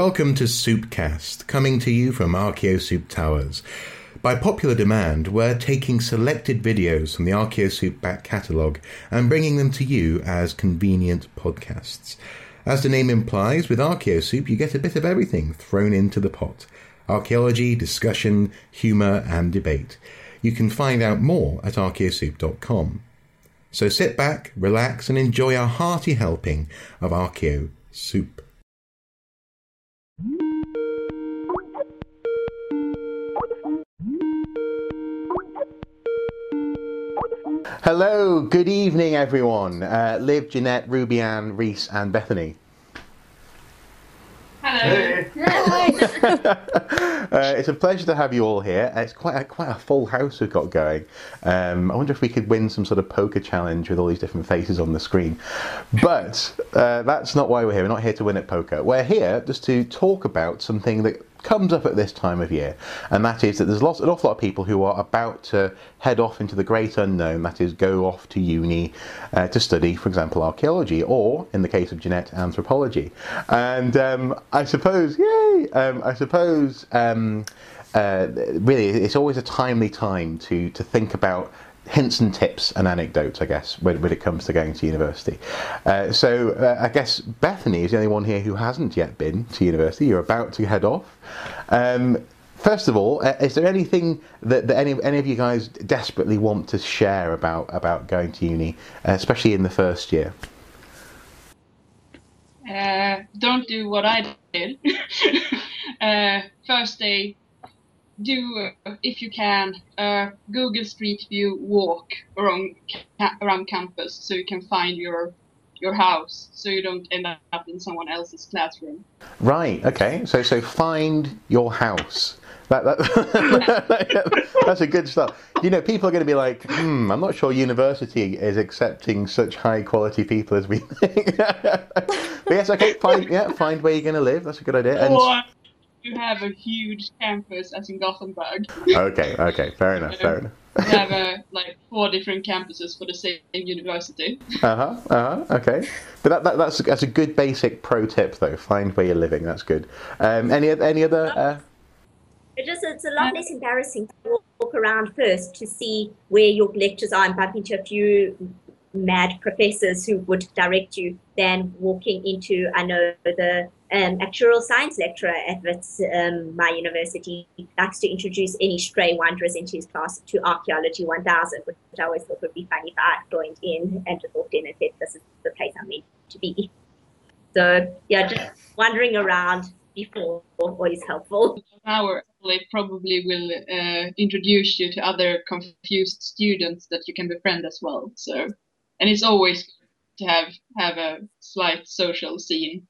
Welcome to Soupcast, coming to you from Archaeosoup Towers. By popular demand, we're taking selected videos from the Archaeosoup back catalogue and bringing them to you as convenient podcasts. As the name implies, with Archaeosoup you get a bit of everything thrown into the pot archaeology, discussion, humour, and debate. You can find out more at archaeosoup.com. So sit back, relax, and enjoy a hearty helping of Archaeo Soup. Hello, good evening, everyone. Uh, Liv, Jeanette, Ruby Ann, Reese, and Bethany. Hello. uh, it's a pleasure to have you all here. It's quite a, quite a full house we've got going. Um, I wonder if we could win some sort of poker challenge with all these different faces on the screen. But uh, that's not why we're here. We're not here to win at poker. We're here just to talk about something that comes up at this time of year, and that is that there's lots, an awful lot of people who are about to head off into the great unknown, that is, go off to uni uh, to study, for example, archaeology, or in the case of Jeanette, anthropology. And um, I suppose, yay, um, I suppose. Um, uh, really, it's always a timely time to, to think about hints and tips and anecdotes, I guess, when, when it comes to going to university. Uh, so uh, I guess Bethany is the only one here who hasn't yet been to university. You're about to head off. Um, first of all, uh, is there anything that, that, any, any of you guys desperately want to share about, about going to uni, uh, especially in the first year? Uh, don't do what I did. Uh, first day, do uh, if you can uh, Google Street View walk around around campus so you can find your your house so you don't end up in someone else's classroom. Right. Okay. So so find your house. That, that, that's a good start. You know, people are going to be like, hmm, I'm not sure university is accepting such high quality people as we think. but yes, okay, find yeah, find where you're going to live. That's a good idea. And Or you have a huge campus as in Gothenburg. okay, okay, fair enough, fair enough. You have uh, like four different campuses for the same university. Uh huh. Uh huh. Okay. But that, that, that's that's a good basic pro tip though. Find where you're living. That's good. Um, any oth- any other? Uh, It just it's a lot less embarrassing to walk, walk around first to see where your lectures are and bump into a few mad professors who would direct you than walking into I know the um, actuarial science lecturer at um, my university. Likes to introduce any stray wanderers into his class to archaeology 1000 which I always thought would be funny if I joined in and just walked in and said this is the place I'm meant to be. So yeah just wandering around before always helpful. Our they probably will uh, introduce you to other confused students that you can befriend as well. So, and it's always to have have a slight social scene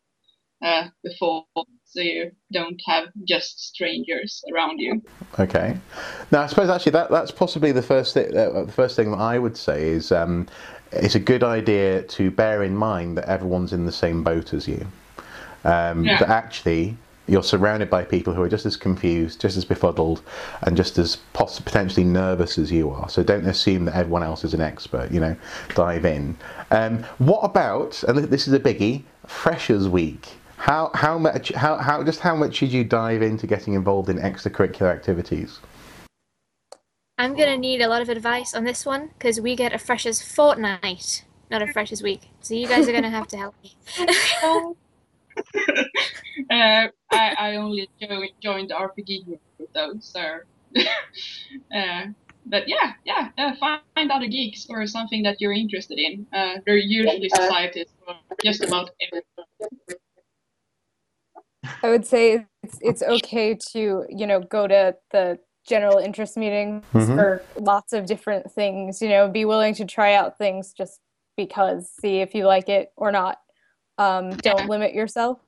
uh, before, so you don't have just strangers around you. Okay. Now, I suppose actually that that's possibly the first thing. Uh, the first thing that I would say is um, it's a good idea to bear in mind that everyone's in the same boat as you. Um, Yeah. That actually you're surrounded by people who are just as confused, just as befuddled, and just as poss- potentially nervous as you are. So don't assume that everyone else is an expert. You know, dive in. Um, what about? And this is a biggie. Freshers Week. How how much how how just how much should you dive into getting involved in extracurricular activities? I'm gonna need a lot of advice on this one because we get a freshers fortnight, not a freshers week. So you guys are gonna have to help me. uh, I, I only jo- joined the RPG group though, so. uh, but yeah, yeah, uh, find other geeks or something that you're interested in. Uh, there are usually societies for just about everything. I would say it's it's okay to you know go to the general interest meetings Mhm. for lots of different things. You know, be willing to try out things just because, see if you like it or not. Um, don't limit yourself,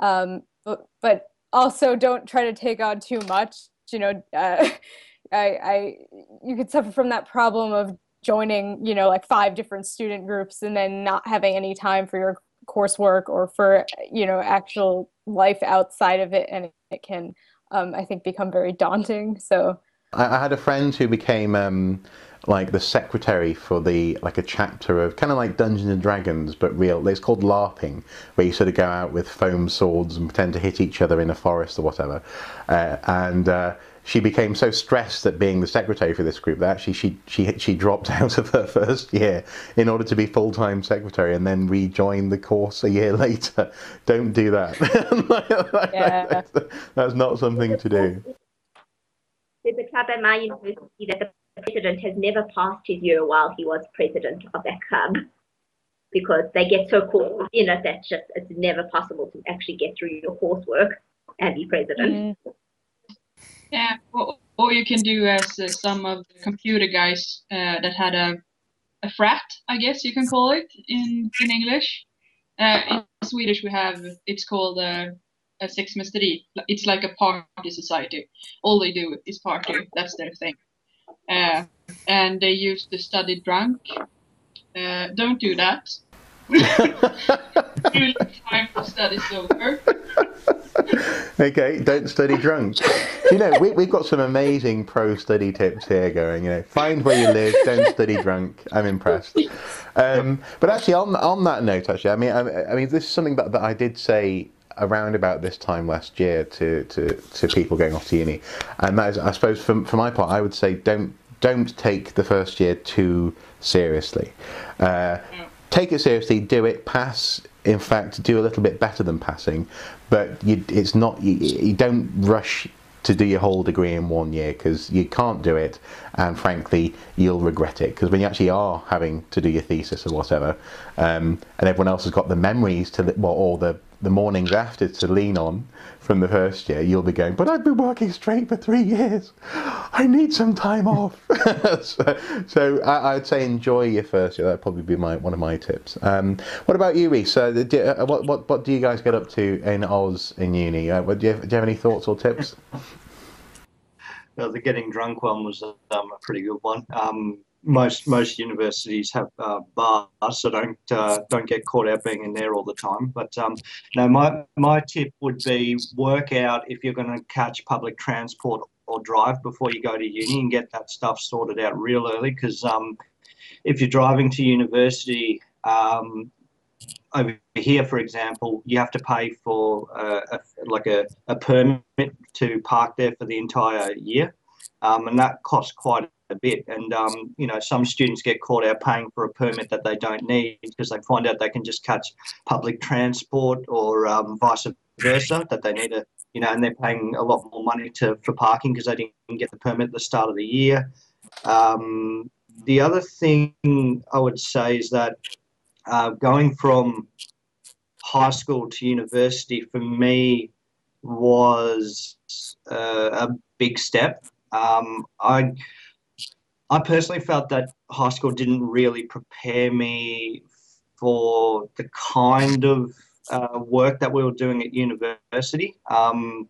um, but but also don't try to take on too much. You know, uh, I I you could suffer from that problem of joining you know like five different student groups and then not having any time for your coursework or for you know actual life outside of it and it can um, i think become very daunting so I, I had a friend who became um, like the secretary for the like a chapter of kind of like Dungeons and Dragons, but real. It's called LARPing, where you sort of go out with foam swords and pretend to hit each other in a forest or whatever. Uh, and uh, she became so stressed at being the secretary for this group that actually she she she dropped out of her first year in order to be full time secretary and then rejoin the course a year later. Don't do that. Yeah. That's not something to do. There's a club at my university that the president has never passed his year while he was president of that club because they get so caught in it that just it's never possible to actually get through your coursework and be president. Mm. Yeah, or, or you can do as uh, some of the computer guys uh, that had a a frat, I guess you can call it in in English. Uh, in Swedish, we have it's called a, a sexmästeri. It's like a party society. All they do is party. That's their thing. Uh, and they used to study drunk. Uh, don't do that. Okay, don't study drunk. you know, we, we've got some amazing pro study tips here going. You know, find where you live, don't study drunk. I'm impressed. Um, but actually, on on that note, actually, I mean, I, I mean, this is something that, that I did say around about this time last year to, to, to people going off to uni, and that is, I suppose, for, for my part, I would say don't don't take the first year too seriously. Uh, take it seriously, do it, pass. In fact, do a little bit better than passing, but you, it's not. You, you don't rush to do your whole degree in one year because you can't do it, and frankly, you'll regret it. Because when you actually are having to do your thesis or whatever, um, and everyone else has got the memories to, li- well, or the the mornings after to lean on from the first year, you'll be going, but I've been working straight for three years. I need some time off. so so I, I'd say enjoy your first year. That'd probably be my one of my tips. Um, what about you, Reese? Uh, do, uh, what, what, what do you guys get up to in Oz in uni? Uh, do, you have, do you have any thoughts or tips? Uh, the getting drunk one was um, a pretty good one. Um, most most universities have uh, bars, so don't uh, don't get caught out being in there all the time. But um, no, my my tip would be work out if you're going to catch public transport or drive before you go to uni and get that stuff sorted out real early. Because um, if you're driving to university, um, over here, for example, you have to pay for uh, a, like a, a permit to park there for the entire year, um, and that costs quite a bit. And um, you know, some students get caught out paying for a permit that they don't need because they find out they can just catch public transport or um, vice versa that they need a you know, and they're paying a lot more money to for parking because they didn't get the permit at the start of the year. Um, the other thing I would say is that uh, going from high school to university for me was uh, a big step. Um, I I personally felt that high school didn't really prepare me for the kind of uh, work that we were doing at university. Um,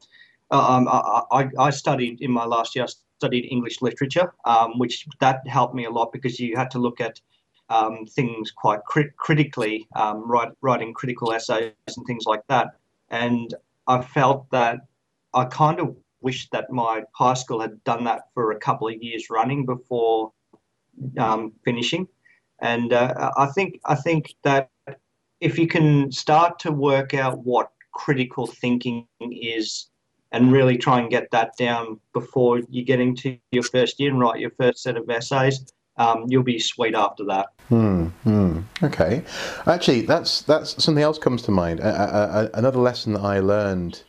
um, I, I, I studied in my last year. I studied English literature, um, which that helped me a lot because you had to look at um, things quite crit- critically, um, write, writing critical essays and things like that. And I felt that I kind of wished that my high school had done that for a couple of years running before um, finishing. And uh, I think I think that if you can start to work out what critical thinking is and really try and get that down before you get into your first year and write your first set of essays, um, you'll be sweet after that. Hmm. hmm. Okay. Actually, that's that's something else comes to mind. Another lesson that I learned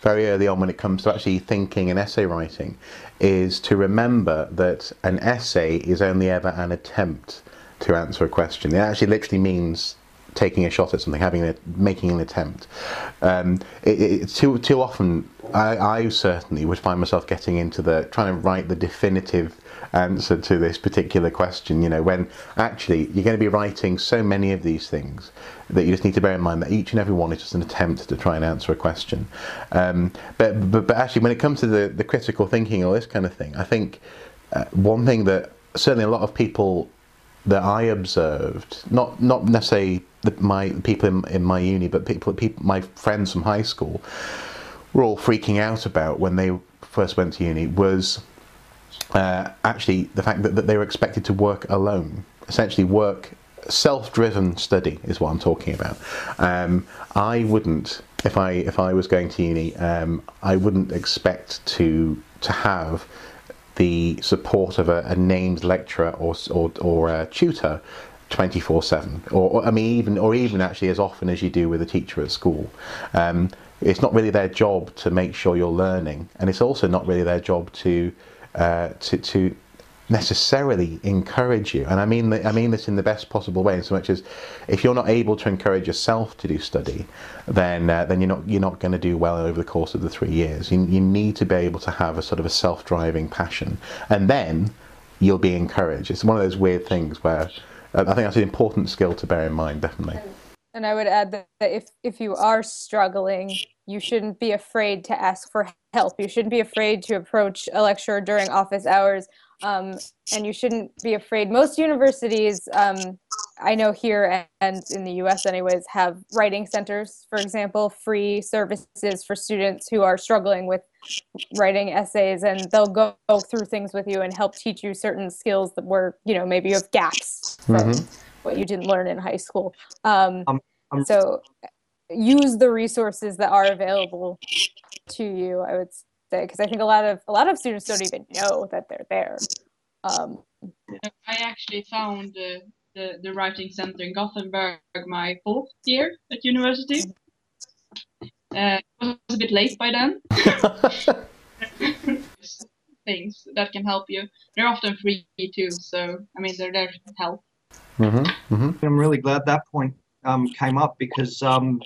very early on when it comes to actually thinking and essay writing is to remember that an essay is only ever an attempt to answer a question. It actually literally means taking a shot at something, having a, making an attempt. Um, it, it, too too often, I, I certainly would find myself getting into the trying to write the definitive answer to this particular question. You know, when actually you're going to be writing so many of these things that you just need to bear in mind that each and every one is just an attempt to try and answer a question. Um, but, but but actually, when it comes to the the critical thinking or this kind of thing, I think uh, one thing that certainly a lot of people that I observed, not not necessarily the, my people in, in my uni, but people, people, my friends from high school, were all freaking out about when they first went to uni was uh, actually the fact that, that they were expected to work alone, essentially work self-driven study is what I'm talking about. Um, I wouldn't, if I if I was going to uni, um, I wouldn't expect to to have the support of a, a named lecturer or or, or a tutor 24/7, or, or I mean even or even actually as often as you do with a teacher at school. Um, it's not really their job to make sure you're learning, and it's also not really their job to uh, to to necessarily encourage you. And I mean, I mean this in the best possible way, in so much as if you're not able to encourage yourself to do study, then uh, then you're not you're not going to do well over the course of the three years. You, you need to be able to have a sort of a self-driving passion, and then you'll be encouraged. It's one of those weird things where uh, I think that's an important skill to bear in mind, definitely. And I would add that if if you are struggling, you shouldn't be afraid to ask for help. You shouldn't be afraid to approach a lecturer during office hours. Um, and you shouldn't be afraid. Most universities, um, I know here and in the US, anyways, have writing centers, for example, free services for students who are struggling with writing essays, and they'll go, through things with you and help teach you certain skills that were, you know, maybe you have gaps from mm-hmm. what you didn't learn in high school. Um, um, um, so use the resources that are available to you. I would say because I think a lot of a lot of students don't even know that they're there. Um, I actually found uh, the the writing center in Gothenburg my fourth year at university. Uh, was a bit late by then. Things that can help you. They're often free too, so I mean they're there to help. Mm-hmm, mm-hmm. I'm really glad that point um, came up because um,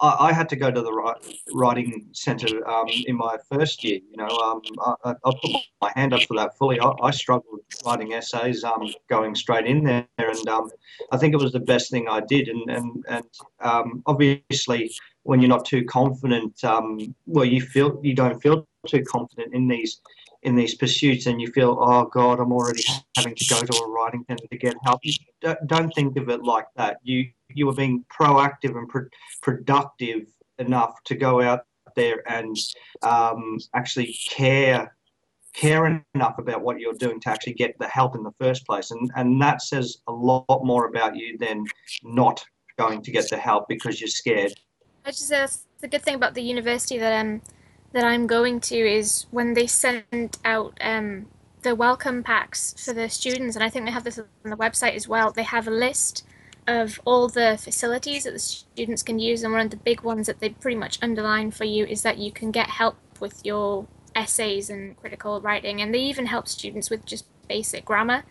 I, I, had to go to the writing centre um, in my first year. You know, um, I, I, put my hand up for that fully. I, I struggled writing essays, um, going straight in there, and um, I think it was the best thing I did. And and and um, obviously, when you're not too confident, um, well, you feel you don't feel too confident in these in these pursuits and you feel, oh God, I'm already having to go to a writing centre to get help. Don't think of it like that. You you were being proactive and pro- productive enough to go out there and um, actually care care enough about what you're doing to actually get the help in the first place and and that says a lot more about you than not going to get the help because you're scared I just say the good thing about the university that um that I'm going to is when they send out um the welcome packs for the students and I think they have this on the website as well they have a list of all the facilities that the students can use, and one of the big ones that they pretty much underline for you is that you can get help with your essays and critical writing, and they even help students with just basic grammar.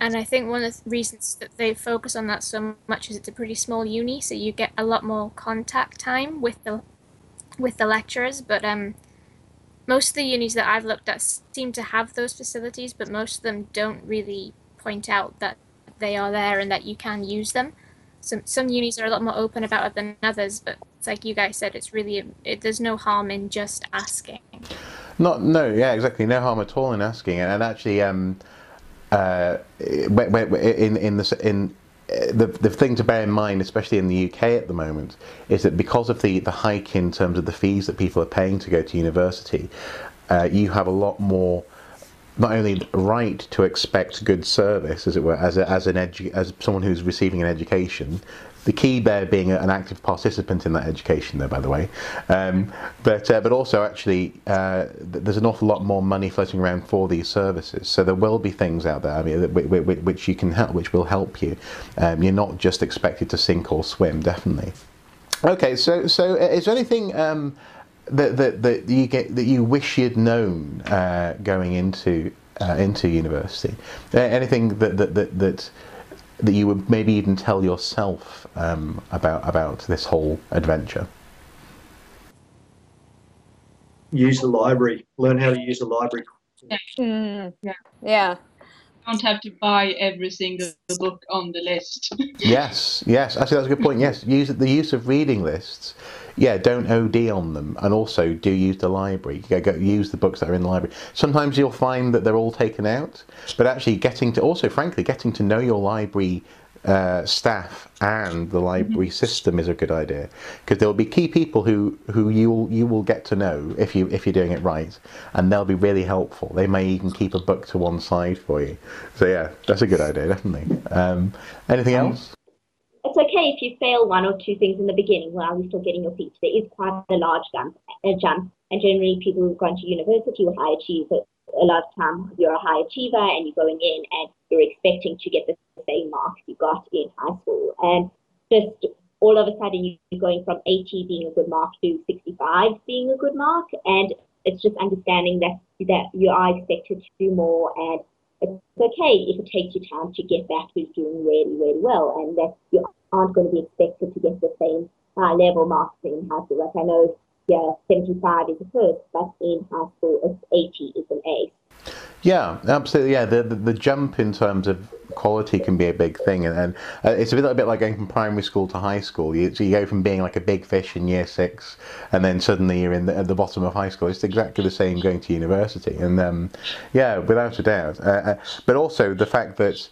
And I think one of the reasons that they focus on that so much is it's a pretty small uni, so you get a lot more contact time with the with the lecturers. But um, most of the unis that I've looked at seem to have those facilities, but most of them don't really point out that they are there and that you can use them. Some some unis are a lot more open about it than others, but it's like you guys said, it's really it, there's no harm in just asking. Not no, yeah, exactly, no harm at all in asking, and actually, um, uh, in in the in the, the thing to bear in mind, especially in the UK at the moment, is that because of the, the hike in terms of the fees that people are paying to go to university, uh, you have a lot more not only right to expect good service, as it were, as a, as an edu- as someone who's receiving an education. The key there being an active participant in that education, though, by the way, um, but uh, but also actually uh, there's an awful lot more money floating around for these services. So there will be things out there, I mean, which you can help, which will help you. Um, you're not just expected to sink or swim, definitely. Okay, so so is there anything? Um, that, that, that you get that you wish you'd known uh, going into uh, into university? Anything that that, that that that you would maybe even tell yourself um, about about this whole adventure? Use the library. Learn how to use the library. Mm, yeah. Yeah. Don't have to buy every single book on the list. yes, yes. Actually, that's a good point. Yes, use the use of reading lists yeah, don't OD on them, and also do use the library. Go, go, use the books that are in the library. Sometimes you'll find that they're all taken out, but actually getting to also, frankly, getting to know your library uh, staff and the library system is a good idea because there will be key people who who you will you will get to know if you if you're doing it right, and they'll be really helpful. They may even keep a book to one side for you. So yeah, that's a good idea, definitely. Um, anything else? It's okay if you fail one or two things in the beginning while you're still getting your feet. There is quite a large jump, a jump, and generally people who've gone to university or high achievers a lot of time you're a high achiever and you're going in and you're expecting to get the same marks you got in high school. And just all of a sudden you're going from 80 being a good mark to 65 being a good mark. And it's just understanding that, that you are expected to do more and it's okay if it takes you time to get back to doing really, really well and that you aren't going to be expected to get the same high level marks in high school. Like I know yeah, 75 is a first, but in high school, 80 is an A. Yeah, absolutely. Yeah, the, the, the jump in terms of quality can be a big thing, and, and uh, it's a little bit like going from primary school to high school. You, so you go from being like a big fish in year six, and then suddenly you're in the, at the bottom of high school. It's exactly the same going to university, and um, yeah, without a doubt. Uh, uh, but also the fact that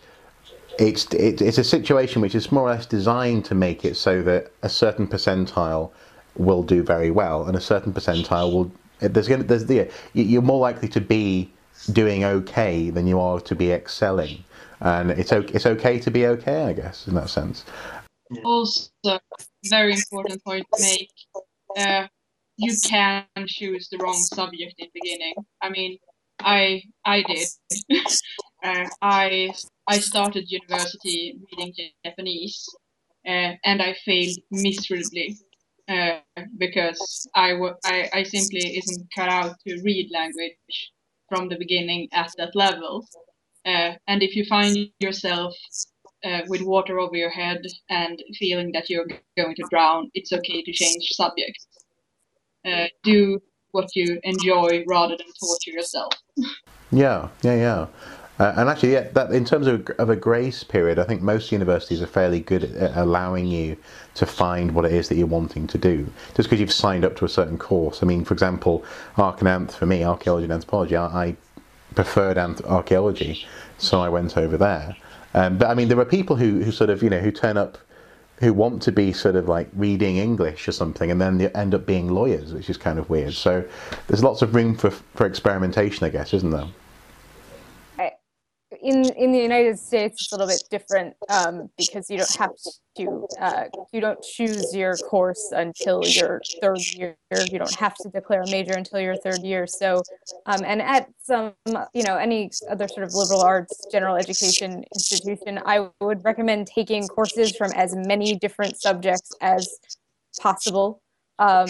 it's it, it's a situation which is more or less designed to make it so that a certain percentile will do very well, and a certain percentile will. There's going to, there's the you're more likely to be doing okay than you are to be excelling, and it's okay. It's okay to be okay, I guess, in that sense. Also, very important point to make. Uh, you can choose the wrong subject in the beginning. I mean, I I did. uh, I I started university reading Japanese, uh, and I failed miserably uh, because I, w- I, I simply isn't cut out to read language from the beginning at that level. Uh, and if you find yourself uh, with water over your head and feeling that you're going to drown, it's okay to change subject. Uh, do what you enjoy rather than torture yourself. Yeah, yeah, yeah. Uh, and actually, yeah, that in terms of, of a grace period, I think most universities are fairly good at allowing you to find what it is that you're wanting to do. Just because you've signed up to a certain course. I mean, for example, Arch and Anth for me, archaeology and anthropology, I, I preferred anth- archaeology, so I went over there. Um, but I mean, there are people who, who sort of, you know, who turn up who want to be sort of like reading English or something, and then they end up being lawyers, which is kind of weird. So there's lots of room for, for experimentation, I guess, isn't there? In in the United States, it's a little bit different um, because you don't have to uh, you don't choose your course until your third year. You don't have to declare a major until your third year. So, um, and at some you know any other sort of liberal arts general education institution, I would recommend taking courses from as many different subjects as possible. Um,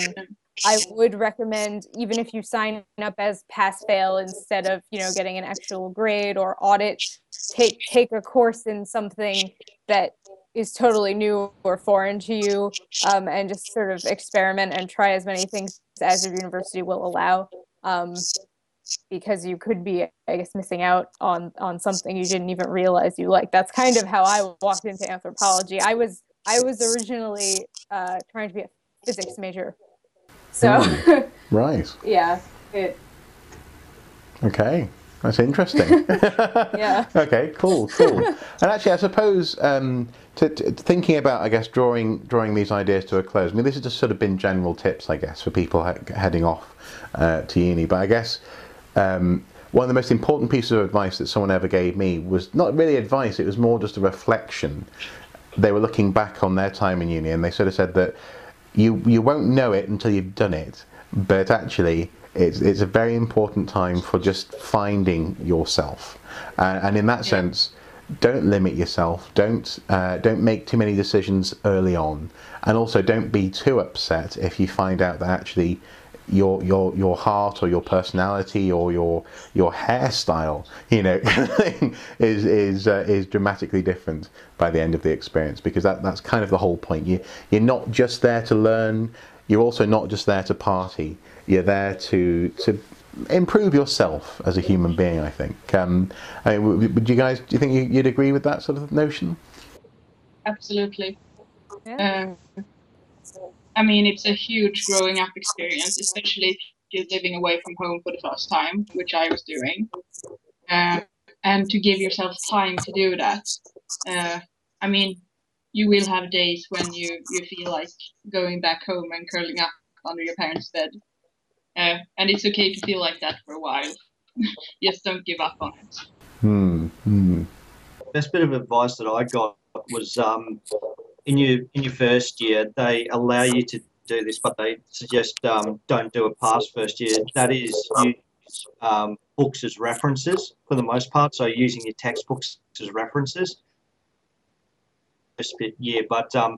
I would recommend even if you sign up as pass fail instead of you know getting an actual grade or audit, take take a course in something that is totally new or foreign to you, um, and just sort of experiment and try as many things as your university will allow. Um, because you could be, I guess, missing out on on something you didn't even realize you like. That's kind of how I walked into anthropology. I was I was originally uh, trying to be a physics major so mm. right. yeah. It Okay. That's interesting. yeah. okay. Cool. Cool. and actually, I suppose um, to, to, thinking about, I guess, drawing drawing these ideas to a close. I mean, this has just sort of been general tips, I guess, for people he- heading off uh, to uni. But I guess um, one of the most important pieces of advice that someone ever gave me was not really advice; it was more just a reflection. They were looking back on their time in uni, and they sort of said that you you won't know it until you've done it. But actually, it's it's a very important time for just finding yourself, uh, and in that yeah. sense, don't limit yourself. Don't uh, don't make too many decisions early on, and also don't be too upset if you find out that actually your your your heart or your personality or your your hairstyle, you know, is is uh, is dramatically different by the end of the experience because that that's kind of the whole point. You you're not just there to learn. You're also not just there to party. You're there to to improve yourself as a human being. I think. Um, I mean, would you guys? Do you think you'd agree with that sort of notion? Absolutely. Yeah. Uh, I mean, it's a huge growing up experience, especially if you're living away from home for the first time, which I was doing. Uh, and to give yourself time to do that. Uh, I mean, you will have days when you you feel like going back home and curling up under your parents' bed, uh, and it's okay to feel like that for a while. Just don't give up on it. Hmm. hmm. Best bit of advice that I got was um, in your in your first year they allow you to do this, but they suggest um, don't do it past first year. That is use um, books as references for the most part. So using your textbooks as references. First year, but um,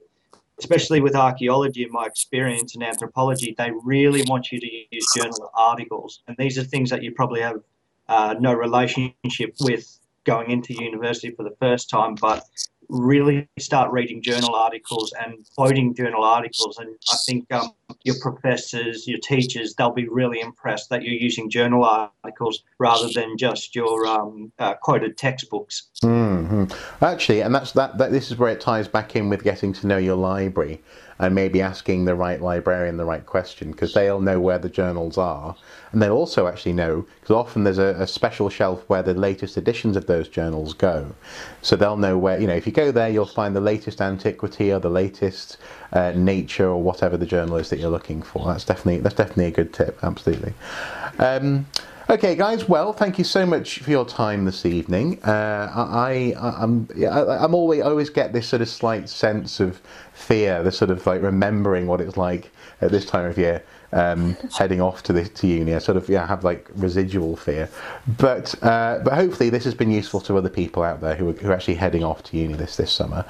especially with archaeology, in my experience in anthropology, they really want you to use journal articles, and these are things that you probably have uh, no relationship with going into university for the first time, but really start reading journal articles and quoting journal articles. And I think um, your professors, your teachers, they'll be really impressed that you're using journal articles rather than just your um, uh, quoted textbooks. Mm-hmm. Actually, and that's that, that. This is where it ties back in with getting to know your library and maybe asking the right librarian the right question because they'll know where the journals are and they'll also actually know because often there's a, a, special shelf where the latest editions of those journals go so they'll know where you know if you go there you'll find the latest antiquity or the latest uh, nature or whatever the journal is that you're looking for that's definitely that's definitely a good tip absolutely um, Okay, guys. Well, thank you so much for your time this evening. Uh, I, I, am I, am always always get this sort of slight sense of fear, the sort of like remembering what it's like at this time of year, um, heading off to the to uni. I sort of yeah have like residual fear, but uh, but hopefully this has been useful to other people out there who are, who are actually heading off to uni this this summer.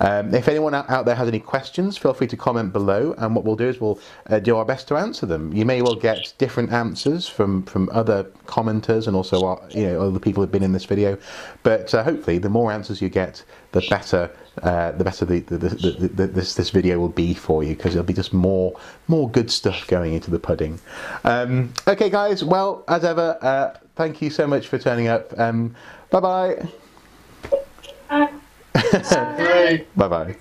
Um, if anyone out there has any questions, feel free to comment below, and what we'll do is we'll uh, do our best to answer them. You may well get different answers from from other commenters and also our, you know other people who've been in this video, but uh, hopefully the more answers you get, the better uh, the better the, the, the, this this video will be for you because there'll be just more more good stuff going into the pudding. Um, okay, guys. Well, as ever, uh, thank you so much for turning up. Um, bye bye. Bye. bye bye.